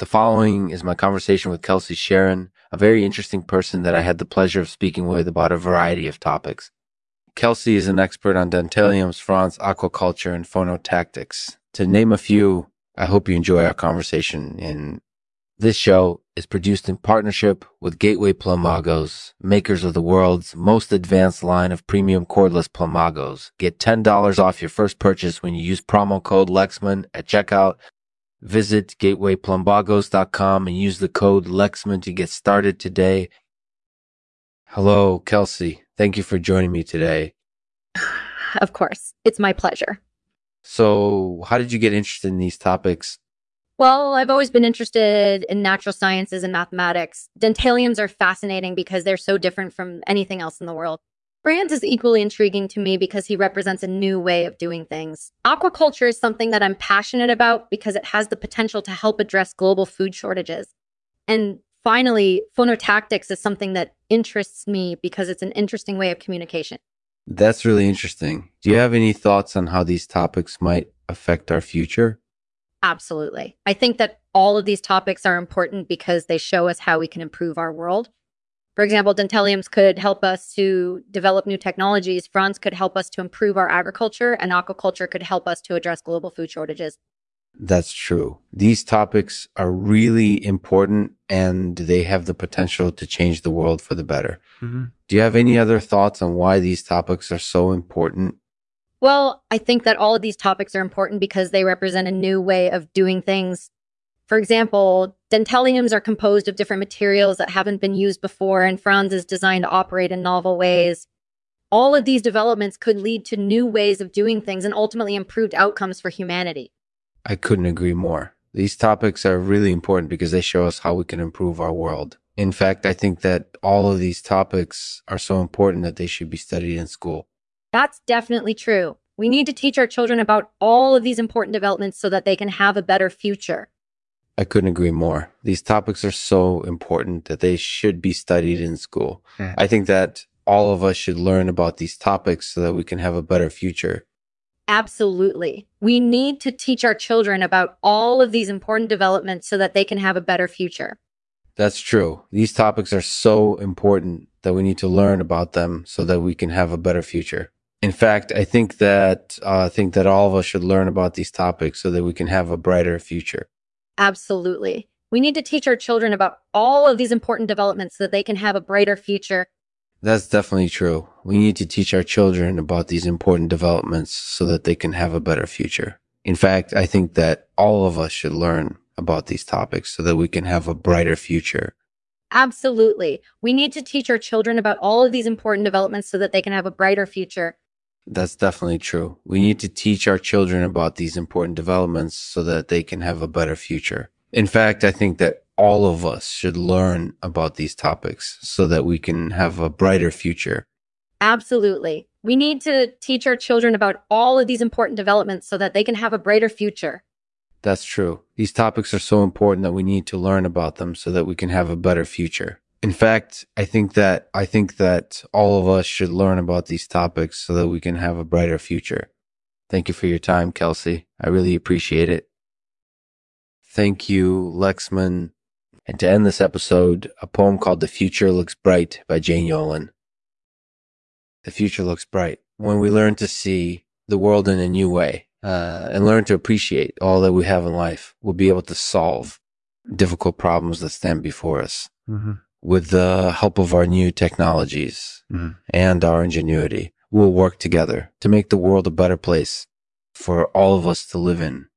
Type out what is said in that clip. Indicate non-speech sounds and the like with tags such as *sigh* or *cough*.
The following is my conversation with Kelsi Sheren, a very interesting person that I had the pleasure of speaking with about a variety of topics. Kelsi is an expert on Dentaliums, Franz, aquaculture, and phonotactics. To name a few, I hope you enjoy our conversation. And this show is produced in partnership with Gateway Plumagos, makers of the world's most advanced line of premium cordless plumagos. Get $10 off your first purchase when you use promo code Lexman at checkout Visit gatewayplumbagos.com and use the code Lexman to get started today. Hello, Kelsi. Thank you for joining me today. *sighs* Of course. It's my pleasure. So, how did you get interested in these topics? Well, I've always been interested in natural sciences and mathematics. Dentaliums are fascinating because they're so different from anything else in the world. Franz is equally intriguing to me because he represents a new way of doing things. Aquaculture is something that I'm passionate about because it has the potential to help address global food shortages. And finally, phonotactics is something that interests me because it's an interesting way of communication. That's really interesting. Do you have any thoughts on how these topics might affect our future? Absolutely. I think that all of these topics are important because they show us how we can improve our world. For example, Dentaliums could help us to develop new technologies. Franz could help us to improve our agriculture, and aquaculture could help us to address global food shortages. That's true. These topics are really important and they have the potential to change the world for the better. Mm-hmm. Do you have any other thoughts on why these topics are so important? Well, I think that all of these topics are important because they represent a new way of doing things for example, dentaliums are composed of different materials that haven't been used before, and Franz is designed to operate in novel ways. All of these developments could lead to new ways of doing things and ultimately improved outcomes for humanity. I couldn't agree more. These topics are really important because they show us how we can improve our world. In fact, I think that all of these topics are so important that they should be studied in school. That's definitely true. We need to teach our children about all of these important developments so that they can have a better future. I couldn't agree more. These topics are so important that they should be studied in school. Mm. I think that all of us should learn about these topics so that we can have a better future. Absolutely. We need to teach our children about all of these important developments so that they can have a better future. That's true. These topics are so important that we need to learn about them so that we can have a better future. In fact, I think that uh, I think that all of us should learn about these topics so that we can have a brighter future. Absolutely. We need to teach our children about all of these important developments so that they can have a brighter future. That's definitely true. We need to teach our children about these important developments so that they can have a better future. In fact, I think that all of us should learn about these topics so that we can have a brighter future. Absolutely. We need to teach our children about all of these important developments so that they can have a brighter future. That's definitely true. We need to teach our children about these important developments so that they can have a better future. In fact, I think that all of us should learn about these topics so that we can have a brighter future. Absolutely. We need to teach our children about all of these important developments so that they can have a brighter future. That's true. These topics are so important that we need to learn about them so that we can have a better future. In fact, I think that I think that all of us should learn about these topics so that we can have a brighter future. Thank you for your time, Kelsi. I really appreciate it. Thank you, Lexman. And to end this episode, a poem called The Future Looks Bright by Jane Yolen. The future looks bright when we learn to see the world in a new way uh, and learn to appreciate all that we have in life. We'll be able to solve difficult problems that stand before us. Mm-hmm with the help of our new technologies mm. and our ingenuity, we'll work together to make the world a better place for all of us to live in